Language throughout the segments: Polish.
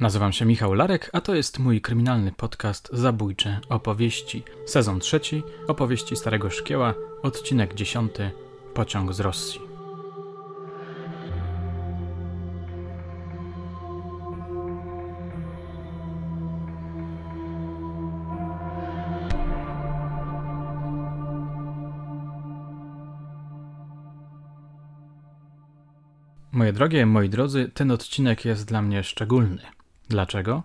Nazywam się Michał Larek, a to jest mój kryminalny podcast Zabójcze Opowieści. Sezon trzeci, opowieści Starego Szkieła, odcinek dziesiąty, Pociąg z Rosji. Moje drogie, moi drodzy, ten odcinek jest dla mnie szczególny. Dlaczego?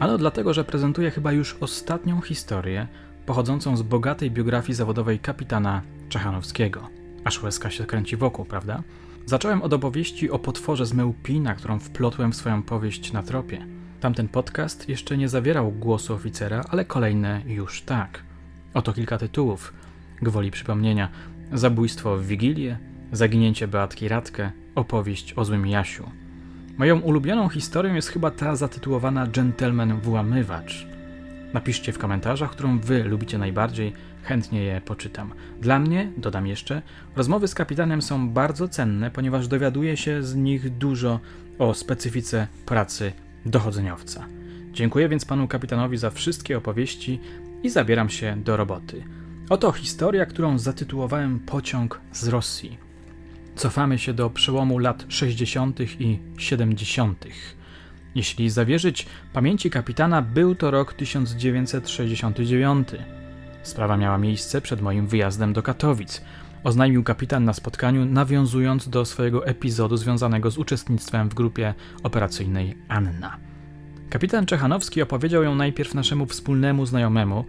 Ano dlatego, że prezentuje chyba już ostatnią historię pochodzącą z bogatej biografii zawodowej kapitana Czechanowskiego. Aż łezka się kręci wokół, prawda? Zacząłem od opowieści o potworze z Mełpina, którą wplotłem w swoją powieść na tropie. Tamten podcast jeszcze nie zawierał głosu oficera, ale kolejne już tak. Oto kilka tytułów. Gwoli przypomnienia. Zabójstwo w Wigilię, Zaginięcie Beatki Radkę, opowieść o złym Jasiu. Moją ulubioną historią jest chyba ta zatytułowana Gentleman Włamywacz. Napiszcie w komentarzach, którą wy lubicie najbardziej, chętnie je poczytam. Dla mnie, dodam jeszcze, rozmowy z kapitanem są bardzo cenne, ponieważ dowiaduję się z nich dużo o specyfice pracy dochodzeniowca. Dziękuję więc panu kapitanowi za wszystkie opowieści i zabieram się do roboty. Oto historia, którą zatytułowałem Pociąg z Rosji. Cofamy się do przełomu lat 60. i 70. Jeśli zawierzyć pamięci kapitana, był to rok 1969. Sprawa miała miejsce przed moim wyjazdem do Katowic. Oznajmił kapitan na spotkaniu, nawiązując do swojego epizodu związanego z uczestnictwem w grupie operacyjnej Anna. Kapitan Czechanowski opowiedział ją najpierw naszemu wspólnemu znajomemu,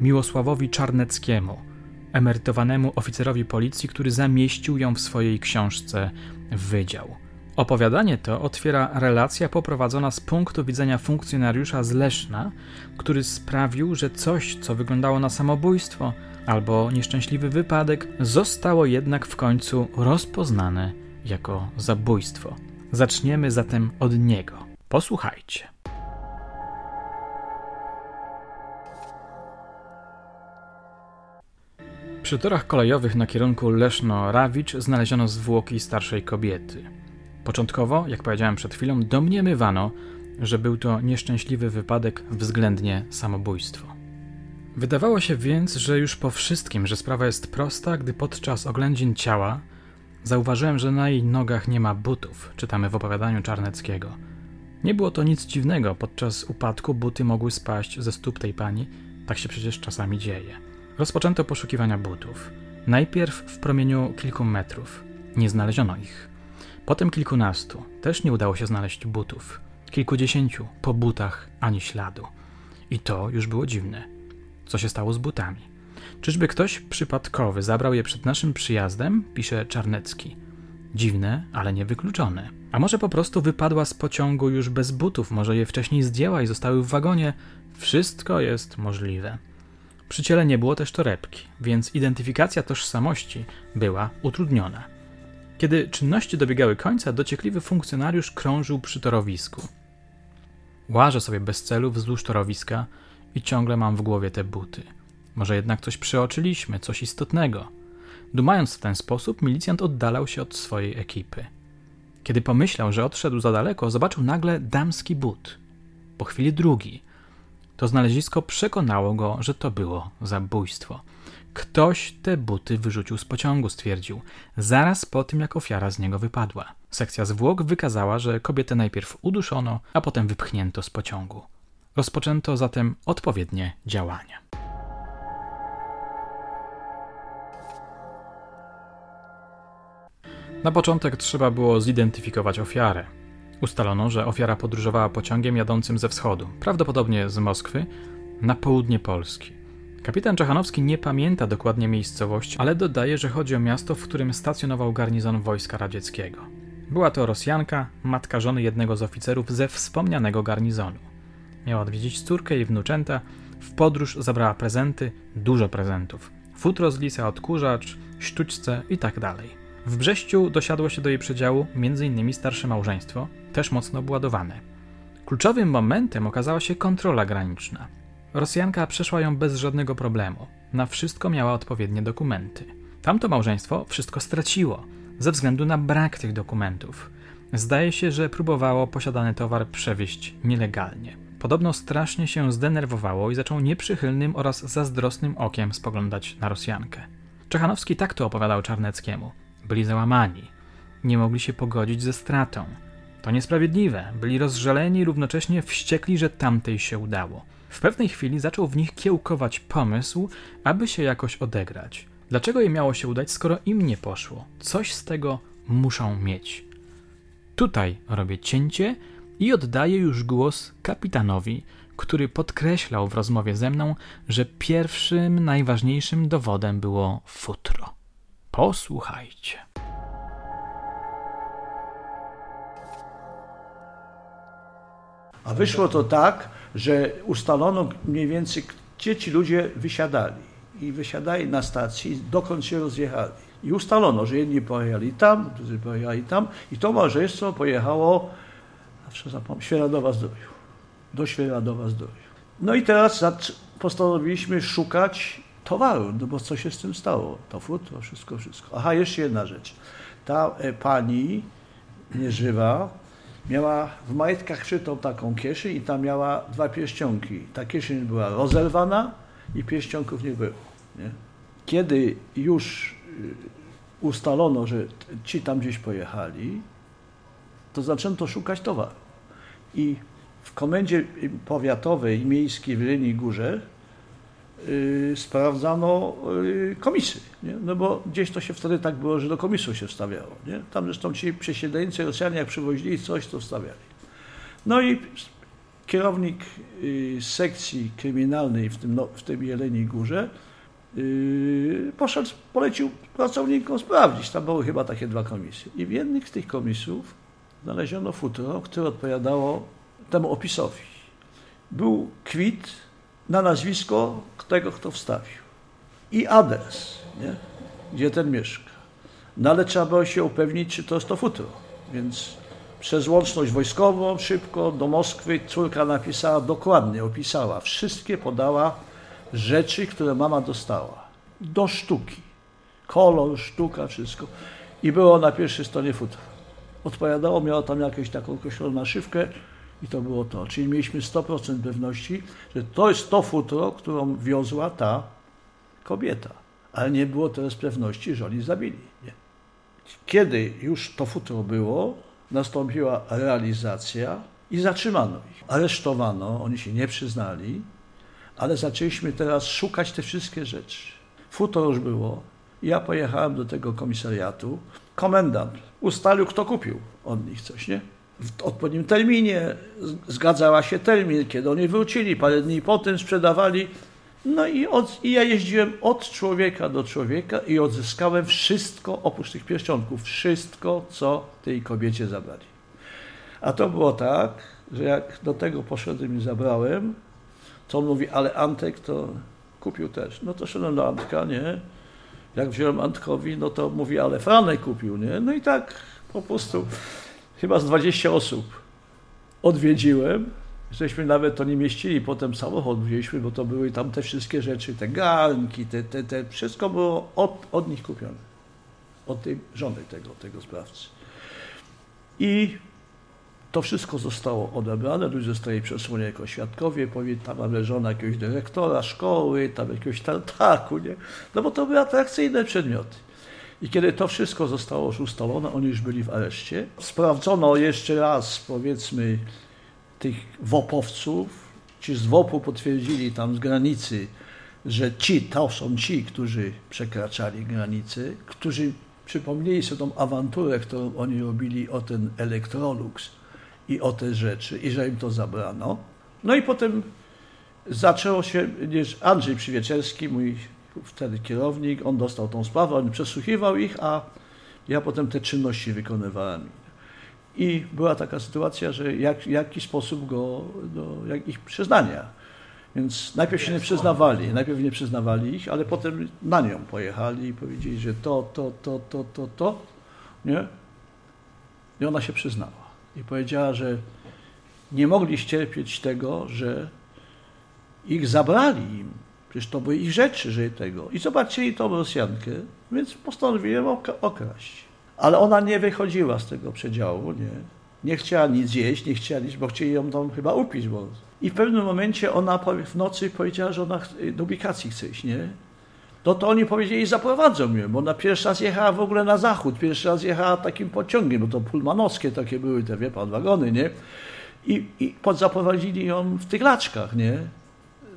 Miłosławowi Czarneckiemu – emerytowanemu oficerowi policji, który zamieścił ją w swojej książce Wydział. Opowiadanie to otwiera relacja poprowadzona z punktu widzenia funkcjonariusza z Leszna, który sprawił, że coś, co wyglądało na samobójstwo albo nieszczęśliwy wypadek, zostało jednak w końcu rozpoznane jako zabójstwo. Zaczniemy zatem od niego. Posłuchajcie. Przy torach kolejowych na kierunku Leszno-Rawicz znaleziono zwłoki starszej kobiety. Początkowo, jak powiedziałem przed chwilą, domniemywano, że był to nieszczęśliwy wypadek, względnie samobójstwo. Wydawało się więc, że już po wszystkim, że sprawa jest prosta, gdy podczas oględzin ciała zauważyłem, że na jej nogach nie ma butów, czytamy w opowiadaniu Czarneckiego. Nie było to nic dziwnego, podczas upadku buty mogły spaść ze stóp tej pani, tak się przecież czasami dzieje. Rozpoczęto poszukiwania butów. Najpierw w promieniu kilku metrów. Nie znaleziono ich. Potem kilkunastu. Też nie udało się znaleźć butów. Kilkudziesięciu. Po butach ani śladu. I to już było dziwne. Co się stało z butami? Czyżby ktoś przypadkowy zabrał je przed naszym przyjazdem? Pisze Czarnecki. Dziwne, ale niewykluczone. A może po prostu wypadła z pociągu już bez butów, może je wcześniej zdjęła i zostały w wagonie? Wszystko jest możliwe. Przy ciele nie było też torebki, więc identyfikacja tożsamości była utrudniona. Kiedy czynności dobiegały końca, dociekliwy funkcjonariusz krążył przy torowisku. Łażę sobie bez celu wzdłuż torowiska i ciągle mam w głowie te buty. Może jednak coś przeoczyliśmy, coś istotnego. Dumając w ten sposób, milicjant oddalał się od swojej ekipy. Kiedy pomyślał, że odszedł za daleko, zobaczył nagle damski but. Po chwili drugi – to znalezisko przekonało go, że to było zabójstwo. Ktoś te buty wyrzucił z pociągu, stwierdził, zaraz po tym, jak ofiara z niego wypadła. Sekcja zwłok wykazała, że kobietę najpierw uduszono, a potem wypchnięto z pociągu. Rozpoczęto zatem odpowiednie działania. Na początek trzeba było zidentyfikować ofiarę. Ustalono, że ofiara podróżowała pociągiem jadącym ze wschodu, prawdopodobnie z Moskwy, na południe Polski. Kapitan Czechanowski nie pamięta dokładnie miejscowości, ale dodaje, że chodzi o miasto, w którym stacjonował garnizon wojska radzieckiego. Była to Rosjanka, matka żony jednego z oficerów ze wspomnianego garnizonu. Miała odwiedzić córkę i wnuczęta, w podróż zabrała prezenty, dużo prezentów. Futro z lisa, odkurzacz, sztućce i tak. W Brześciu dosiadło się do jej przedziału m.in. starsze małżeństwo, też mocno obładowane. Kluczowym momentem okazała się kontrola graniczna. Rosjanka przeszła ją bez żadnego problemu. Na wszystko miała odpowiednie dokumenty. Tamto małżeństwo wszystko straciło ze względu na brak tych dokumentów. Zdaje się, że próbowało posiadany towar przewieźć nielegalnie. Podobno strasznie się zdenerwowało i zaczął nieprzychylnym oraz zazdrosnym okiem spoglądać na Rosjankę. Czechanowski tak to opowiadał Czarneckiemu. Byli załamani. Nie mogli się pogodzić ze stratą. To niesprawiedliwe. Byli rozżaleni i równocześnie wściekli, że tamtej się udało. W pewnej chwili zaczął w nich kiełkować pomysł, aby się jakoś odegrać. Dlaczego jej miało się udać, skoro im nie poszło? Coś z tego muszą mieć. Tutaj robię cięcie i oddaję już głos kapitanowi, który podkreślał w rozmowie ze mną, że pierwszym, najważniejszym dowodem było futro. Posłuchajcie. A wyszło to tak, że ustalono mniej więcej, gdzie ci ludzie wysiadali. I wysiadali na stacji, dokąd się rozjechali. I ustalono, że jedni pojechali tam, drudzy pojechali tam. I to małżeństwo pojechało, zawsze zapomnę, Świeradowa Zdroju. Do Świeradowa Zdroju. No i teraz postanowiliśmy szukać towaru, no bo co się z tym stało? To futro, wszystko, wszystko. Aha, jeszcze jedna rzecz. Ta e, pani nieżywa miała w majtkach szytą taką kieszeń i tam miała dwa pierścionki. Ta kieszeń była rozerwana i pierścionków nie było. Nie? Kiedy już y, ustalono, że ci tam gdzieś pojechali, to zaczęto szukać towaru. I w komendzie powiatowej miejskiej w Jeleni Górze sprawdzano yy, komisy, nie? no bo gdzieś to się wtedy tak było, że do komisu się wstawiało. Nie? Tam zresztą ci przesiedleńcy Rosjanie, jak przywozili coś, to wstawiali. No i kierownik yy, sekcji kryminalnej w tym, no, w tym Jeleniej Górze poszedł, polecił pracownikom sprawdzić. Tam były chyba takie dwa komisje. I w jednych z tych komisów znaleziono futro, które odpowiadało temu opisowi. Był kwit na nazwisko tego, kto wstawił. I adres, nie? gdzie ten mieszka. No ale trzeba było się upewnić, czy to jest to futro. Więc przez łączność wojskową szybko do Moskwy córka napisała dokładnie, opisała, wszystkie podała rzeczy, które mama dostała. Do sztuki. Kolor, sztuka, wszystko. I było na pierwszej stronie futro. Odpowiadało, miała tam jakąś taką określoną naszywkę, i to było to. Czyli mieliśmy 100% pewności, że to jest to futro, którą wiozła ta kobieta. Ale nie było teraz pewności, że oni zabili. Nie. Kiedy już to futro było, nastąpiła realizacja i zatrzymano ich. Aresztowano, oni się nie przyznali, ale zaczęliśmy teraz szukać te wszystkie rzeczy. Futro już było. Ja pojechałem do tego komisariatu. Komendant ustalił, kto kupił od nich coś, nie? W odpowiednim terminie, zgadzała się termin, kiedy oni wrócili, parę dni potem sprzedawali. No i, od, i ja jeździłem od człowieka do człowieka i odzyskałem wszystko, oprócz tych pierścionków, wszystko, co tej kobiecie zabrali. A to było tak, że jak do tego poszedłem i zabrałem, to on mówi, ale Antek to kupił też. No to szedłem do Antka, nie? Jak wziąłem Antkowi, no to mówi, ale Franek kupił, nie? No i tak po prostu chyba z 20 osób odwiedziłem. Żeśmy nawet to nie mieścili, potem samochód wzięliśmy, bo to były tam te wszystkie rzeczy, te garnki, te, te, te wszystko było od, od nich kupione. Od tej żony tego, tego sprawcy. I to wszystko zostało odebrane, ludzie zostali przesłani jako świadkowie, powie, tam mamy żona jakiegoś dyrektora szkoły, tam jakiegoś tartaku, nie? No bo to były atrakcyjne przedmioty. I kiedy to wszystko zostało już ustalone, oni już byli w areszcie. Sprawdzono jeszcze raz, powiedzmy, tych WOP-owców. Ci z WOP-u potwierdzili tam z granicy, że ci, to są ci, którzy przekraczali granicę, którzy przypomnieli sobie tą awanturę, którą oni robili o ten Electrolux i o te rzeczy, i że im to zabrano. No i potem zaczęło się, Andrzej Przywieczerski, mój wtedy kierownik, on dostał tą sprawę, on przesłuchiwał ich, a ja potem te czynności wykonywałem. I była taka sytuacja, że jak, jaki sposób go, do jak ich przyznania. Więc najpierw się nie przyznawali, najpierw nie przyznawali ich, ale potem na nią pojechali i powiedzieli, że to, to, to, to, to, to, nie? I ona się przyznała. I powiedziała, że nie mogli ścierpieć tego, że ich zabrali im Przecież to były ich rzeczy, że tego. I zobaczyli tą Rosjankę, więc postanowiłem okraść. Ale ona nie wychodziła z tego przedziału, nie. Nie chciała nic jeść, nie chciała nic, bo chcieli ją tam chyba upić. Bo... I w pewnym momencie ona w nocy powiedziała, że ona do ubikacji chce iść, nie? No to oni powiedzieli, zaprowadzą mnie, bo ona pierwszy raz jechała w ogóle na zachód, pierwszy raz jechała takim pociągiem, bo to pulmanowskie takie były te, wie pan, wagony, nie? I, i zaprowadzili ją w tych laczkach, nie?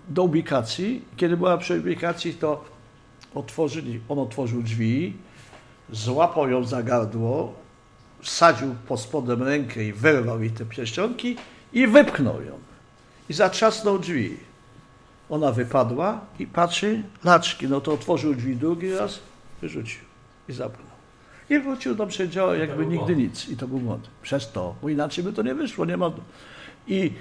Do ubikacji. Kiedy była przy ubikacji, to otworzyli, on otworzył drzwi, złapał ją za gardło, wsadził pod spodem rękę i wyrwał jej te pierścionki i wypchnął ją. I zatrzasnął drzwi. Ona wypadła i patrzy, laczki, no to otworzył drzwi drugi raz, wyrzucił i zapchnął. I wrócił do przedziału jakby nigdy nic. I to był błąd. Przez to, bo inaczej by to nie wyszło, nie ma. I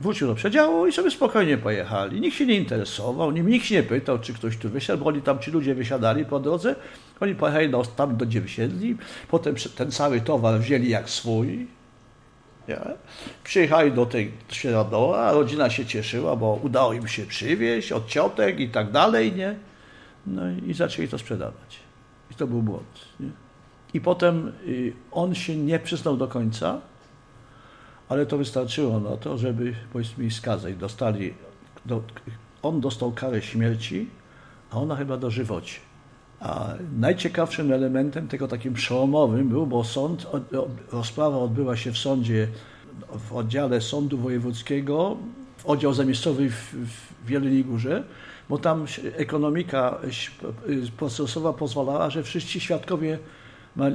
wrócił do przedziału i sobie spokojnie pojechali. Nikt się nie interesował, nikt się nie pytał, czy ktoś tu wysiadł, bo oni tam, ci ludzie wysiadali po drodze, oni pojechali do, tam, gdzie wysiedli, potem ten cały towar wzięli jak swój, nie? Przyjechali do tej Świeradowa, rodzina się cieszyła, bo udało im się przywieźć od ciotek i tak dalej, nie? No i zaczęli to sprzedawać. I to był błąd. Nie? I potem y, on się nie przyznał do końca, ale to wystarczyło na to, żeby powiedzmy skazać. Dostali, do, on dostał karę śmierci, a ona chyba dożywocie. A najciekawszym elementem tego takim przełomowym był, bo sąd, rozprawa odbyła się w sądzie, w oddziale Sądu Wojewódzkiego, w oddział zamiejscowy w, w Jeleniej Górze, bo tam ekonomika procesowa pozwalała, że wszyscy świadkowie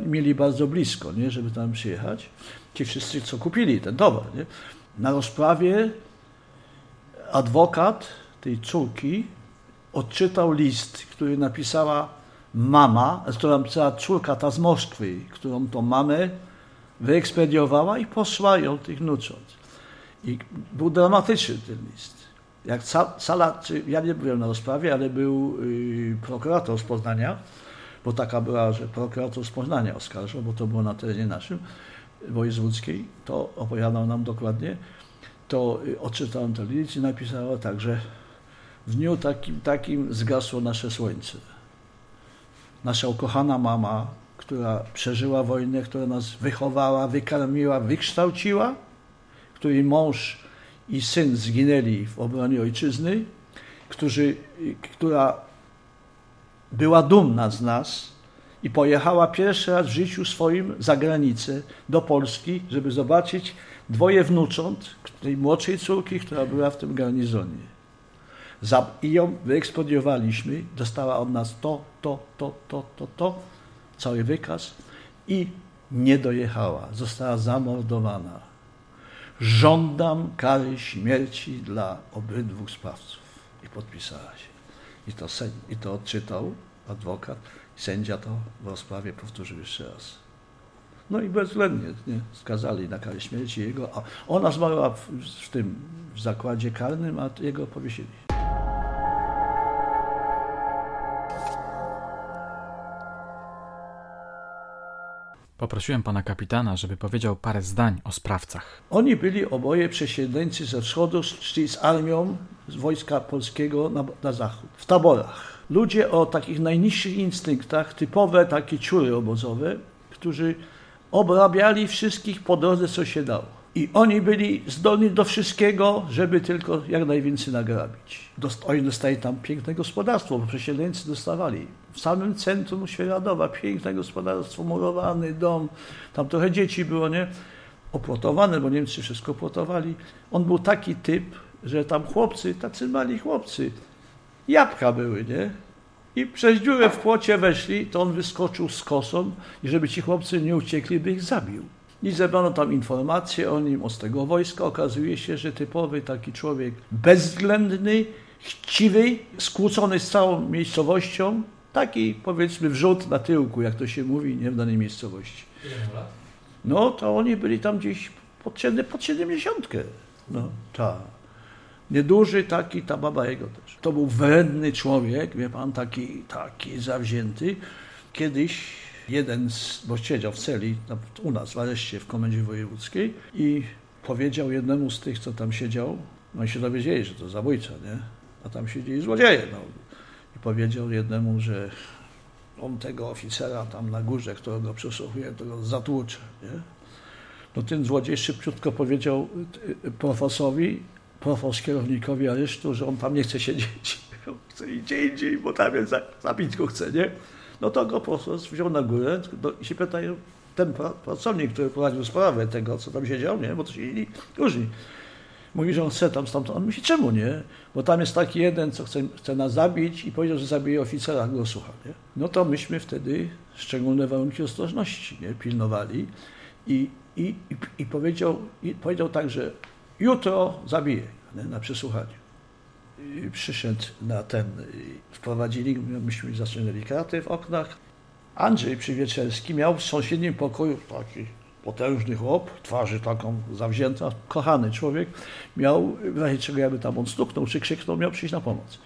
mieli bardzo blisko, nie, żeby tam przyjechać. Ci wszyscy, co kupili ten towar. Nie? Na rozprawie adwokat tej córki odczytał list, który napisała mama, którą cała córka ta z Moskwy, którą tą mamę wyekspediowała i posłała ją tych wnucząt. I był dramatyczny ten list. Jak sala, czy ja nie byłem na rozprawie, ale był y, prokurator z Poznania, bo taka była, że prokurator z Poznania oskarżał, bo to było na terenie naszym, wojewódzkiej, to opowiadał nam dokładnie, to y, odczytałem ten list i napisała tak, że w dniu takim, takim zgasło nasze słońce. Nasza ukochana mama, która przeżyła wojnę, która nas wychowała, wykarmiła, wykształciła, której mąż i syn zginęli w obronie ojczyzny, którzy, która była dumna z nas i pojechała pierwszy raz w życiu swoim za granicę do Polski, żeby zobaczyć dwoje wnucząt, tej młodszej córki, która była w tym garnizonie. I ją wyekspediowaliśmy, dostała od nas to, to, to, to, to, to, cały wykaz i nie dojechała, została zamordowana. Żądam kary śmierci dla obydwu sprawców. I podpisała się. I to, i to odczytał adwokat. Sędzia to w rozprawie powtórzył jeszcze raz. No i bezwzględnie nie, skazali na karę śmierci jego, a ona zmarła w, w tym w zakładzie karnym, a jego powiesili. Poprosiłem pana kapitana, żeby powiedział parę zdań o sprawcach. Oni byli oboje przesiedleńcy ze wschodu, szli z armią z wojska polskiego na, na zachód, w taborach. Ludzie o takich najniższych instynktach, typowe takie ciury obozowe, którzy obrabiali wszystkich po drodze, co się dało. I oni byli zdolni do wszystkiego, żeby tylko jak najwięcej nagrabić. Dost, oni dostali tam piękne gospodarstwo, bo przesiedleńcy dostawali. W samym centrum Świeradowa, piękne gospodarstwo, murowany dom, tam trochę dzieci było, nie? Opłotowane, bo Niemcy wszystko opłotowali. On był taki typ, że tam chłopcy, tacy mali chłopcy, jabłka były, nie? I przez dziurę w płocie weszli, to on wyskoczył z kosą i żeby ci chłopcy nie uciekli, by ich zabił. I zebrano tam informacje o nim, z tego wojska. Okazuje się, że typowy taki człowiek bezwzględny, chciwy, skłócony z całą miejscowością, taki powiedzmy wrzut na tyłku, jak to się mówi, nie w danej miejscowości. No to oni byli tam gdzieś pod, pod 70. No, tak. Nieduży taki, ta baba jego też. To był wredny człowiek, wie pan, taki, taki zawzięty. Kiedyś jeden, z, bo siedział w celi u nas w areszcie w komendzie wojewódzkiej i powiedział jednemu z tych, co tam siedział, no i się dowiedzieli, że to zabójca, nie? A tam siedzieli złodzieje, no. I powiedział jednemu, że on tego oficera tam na górze, którego przesłuchuje, to go zatłucze. Nie? No ten złodziej szybciutko powiedział y, profosowi, profos kierownikowi aresztu, że on tam nie chce siedzieć. Chce gdzie indziej, bo tam jest zabić go chce, nie? No to go profos wziął na górę i się pytają, ten pracownik, który prowadził sprawę tego, co tam siedział, nie? Bo to się różni. Mówi, że on chce tam stamtąd. On myśli, czemu nie? Bo tam jest taki jeden, co chce, chce nas zabić i powiedział, że zabije oficera, go słucha. Nie? No to myśmy wtedy szczególne warunki ostrożności nie? pilnowali i, i, i, i, powiedział, i powiedział tak, że jutro zabije nie? na przesłuchaniu. I przyszedł na ten, wprowadzili, myśmy zaczynali kraty w oknach. Andrzej Przywieczerski miał w sąsiednim pokoju taki potężny chłop, twarzy taką zawzięta, kochany człowiek, miał, w razie czego jakby tam on stuknął czy krzyknął, miał przyjść na pomoc.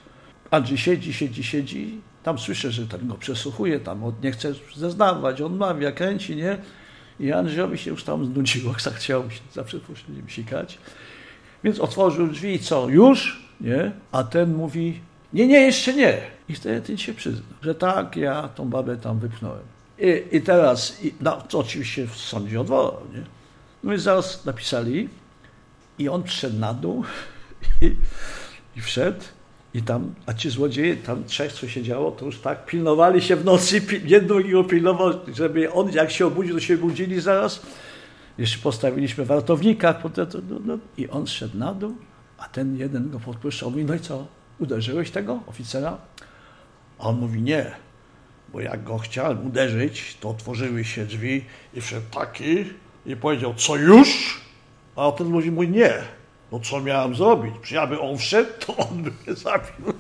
Andrzej siedzi, siedzi, siedzi, tam słyszę, że ten go przesłuchuje, tam nie chce zeznawać, on mawia, kręci, nie? I Andrzejowi się już tam znudziło, zachciał się za przeproszeniem sikać. Więc otworzył drzwi co, już? Nie? A ten mówi, nie, nie, jeszcze nie. I wtedy ten się przyznał, że tak, ja tą babę tam wypchnąłem. I, i teraz, i, no, to oczywiście w sądzie odwołał, nie? No i zaraz napisali i on przyszedł na dół i, i wszedł i tam, a ci złodzieje, tam trzech, co się działo, to już tak pilnowali się w nocy, jeden drugiego pilnował, żeby on, jak się obudził, to się budzili zaraz. Jeszcze postawiliśmy wartownika, potem, no, no, i on szedł na dół, a ten jeden go podpuszczał, mówi, no i co, uderzyłeś tego oficera? A on mówi, nie, bo jak go chciałem uderzyć, to otworzyły się drzwi i wszedł taki i powiedział, co już? A ten mówi, nie. No co miałem zrobić? Czy on wszedł, to on by mnie zabił.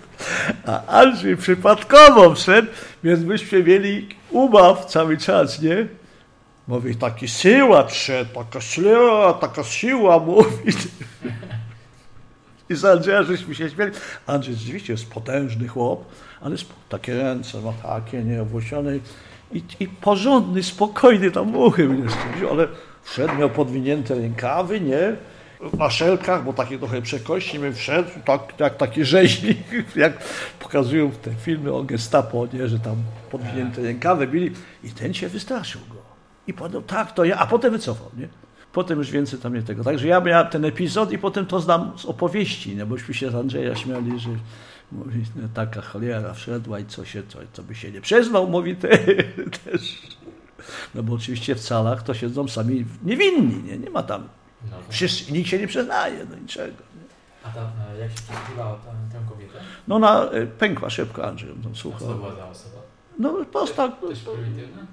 A Andrzej przypadkowo wszedł, więc myśmy mieli ubaw cały czas, nie? Mówi, taki siła wszedł, taka siła, taka siła, mówi. I z Andrzeja żeśmy się śmieli. Andrzej rzeczywiście jest potężny chłop, ale takie ręce ma takie, nieowłosione i, i porządny, spokojny tam muchy mnie ale wszedł, miał podwinięte rękawy, nie? Na szelkach, bo takie trochę przekości mi wszedł, tak, jak taki rzeźnik, jak pokazują te filmy o gestapo, nie? że tam podwinięte rękawy byli i ten się wystraszył go. I powiedział, tak, to ja, a potem wycofał, nie? Potem już więcej tam nie tego. Także ja miałem ten epizod i potem to znam z opowieści, nie? bośmy się z Andrzeja śmiali, że mówi, no, taka cholera wszedła i co się, co, co by się nie przyznał, mówi te, też. No bo oczywiście w calach to siedzą sami niewinni, nie, nie ma tam. No tak. nikt się nie przyznaje do niczego. Nie? A tam, e, jak się przesłuchiwało tę kobietę? No na, e, pękła szybko Andrzej, on słuchał. A co to była za osoba? No posta, też,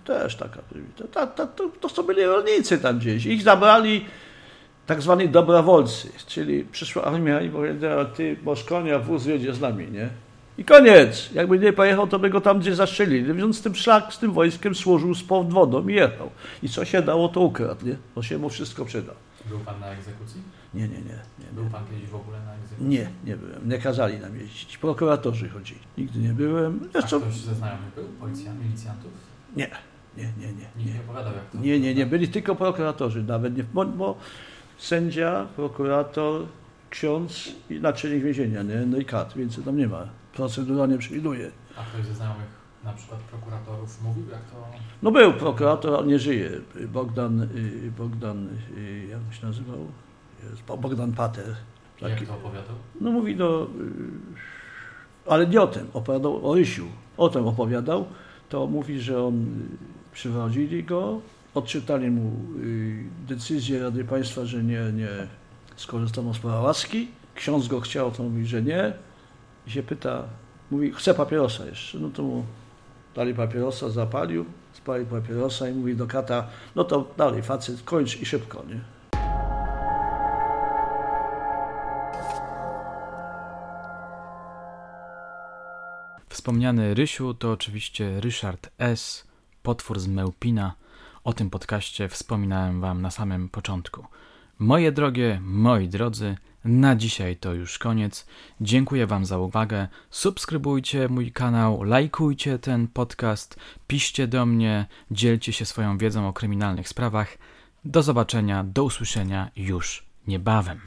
też taka prymitywna. Ta, ta, to, to są byli rolnicy tam gdzieś. Ich zabrali tak zwani dobrowolcy, czyli przyszła armia i powiedziała, ty, bo z konia wóz jedzie z nami, nie? I koniec. Jakby nie pojechał, to by go tam gdzieś zastrzelili. Więc tym szlak z tym wojskiem służył z pod wodą i jechał. I co się dało, to ukradł, nie? Bo się mu wszystko przyda. Był pan na egzekucji? Nie, nie, nie. nie Był pan kiedyś w ogóle na egzekucji? Nie, nie byłem. Nie kazali nam jeździć. Prokuratorzy chodzili. Nigdy nie byłem. Zresztą... A ktoś ze znajomych był? Policjant, milicjantów? Nie. Nie, nie, nie. Nikt nie opowiadał jak to Nie, nie, nie. Byli tylko prokuratorzy. Nawet nie, bo, bo sędzia, prokurator, ksiądz i naczelnik więzienia, nie? No i kat, więc tam nie ma. Procedura nie przewiduje. A ktoś ze znajomych na przykład prokuratorów mówił, jak to... No był prokurator, on nie żyje. Bogdan, y, Bogdan, y, jak się nazywał? Bogdan Pater. Taki. Jak to opowiadał? No mówi, no, y, ale nie o tym, opowiadał o Rysiu. O tym opowiadał. To mówi, że on przywadzili go, odczytali mu decyzję Rady Państwa, że nie, nie skorzystano z prawa łaski. Ksiądz go chciał, to mówi, że nie. I się pyta, mówi, chce papierosa jeszcze. No to mu dali papierosa, zapalił, spalił papierosa i mówi do kata, no to dalej facet, kończ i szybko, nie? Wspomniany Rysiu to oczywiście Ryszard S., potwór z Mełpina. O tym podcaście wspominałem wam na samym początku. Moje drogie, moi drodzy, na dzisiaj to już koniec. Dziękuję Wam za uwagę. Subskrybujcie mój kanał, lajkujcie ten podcast, piszcie do mnie, dzielcie się swoją wiedzą o kryminalnych sprawach. Do zobaczenia, do usłyszenia już niebawem.